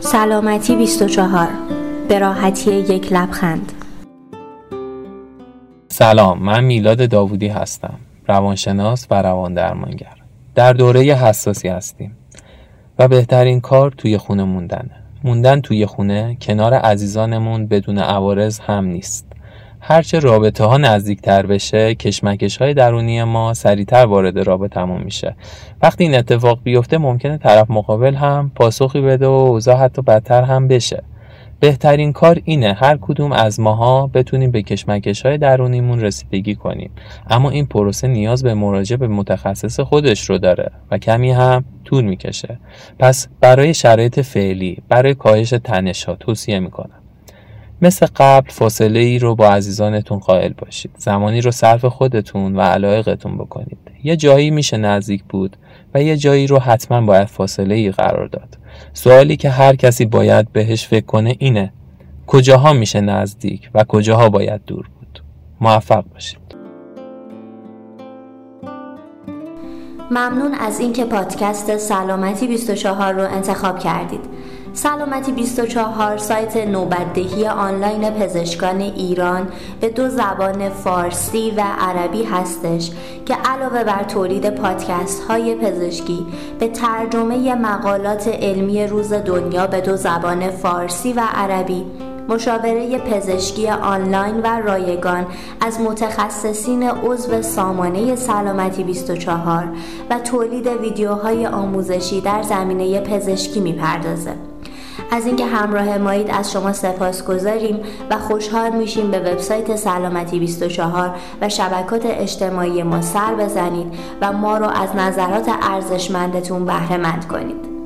سلامتی 24 به راحتی یک لبخند. سلام من میلاد داوودی هستم روانشناس و روان درمانگر. در دوره حساسی هستیم و بهترین کار توی خونه موندنه. موندن توی خونه کنار عزیزانمون بدون عوارض هم نیست. هرچه رابطه ها نزدیک تر بشه کشمکش های درونی ما سریعتر وارد رابطمون میشه. وقتی این اتفاق بیفته ممکنه طرف مقابل هم پاسخی بده و اوضاع حتی بدتر هم بشه. بهترین کار اینه هر کدوم از ماها بتونیم به کشمکش های درونیمون رسیدگی کنیم. اما این پروسه نیاز به مراجعه به متخصص خودش رو داره و کمی هم طول می‌کشه. پس برای شرایط فعلی برای کاهش تنش ها توصیه می‌کنم. مثل قبل فاصله ای رو با عزیزانتون قائل باشید. زمانی رو صرف خودتون و علایقتون بکنید. یه جایی میشه نزدیک بود و یه جایی رو حتما باید فاصله ای قرار داد. سوالی که هر کسی باید بهش فکر کنه اینه کجاها میشه نزدیک و کجاها باید دور بود؟ موفق باشید. ممنون از اینکه پادکست سلامتی 24 رو انتخاب کردید. سلامتی 24 سایت نوبتدهی آنلاین پزشکان ایران به دو زبان فارسی و عربی هستش که علاوه بر تولید پادکست های پزشکی به ترجمه مقالات علمی روز دنیا به دو زبان فارسی و عربی مشاوره پزشکی آنلاین و رایگان از متخصصین عضو سامانه سلامتی 24 و تولید ویدیوهای آموزشی در زمینه پزشکی می‌پردازه. از اینکه همراه مایید از شما سپاس گذاریم و خوشحال میشیم به وبسایت سلامتی 24 و شبکات اجتماعی ما سر بزنید و ما رو از نظرات ارزشمندتون بهره مند کنید.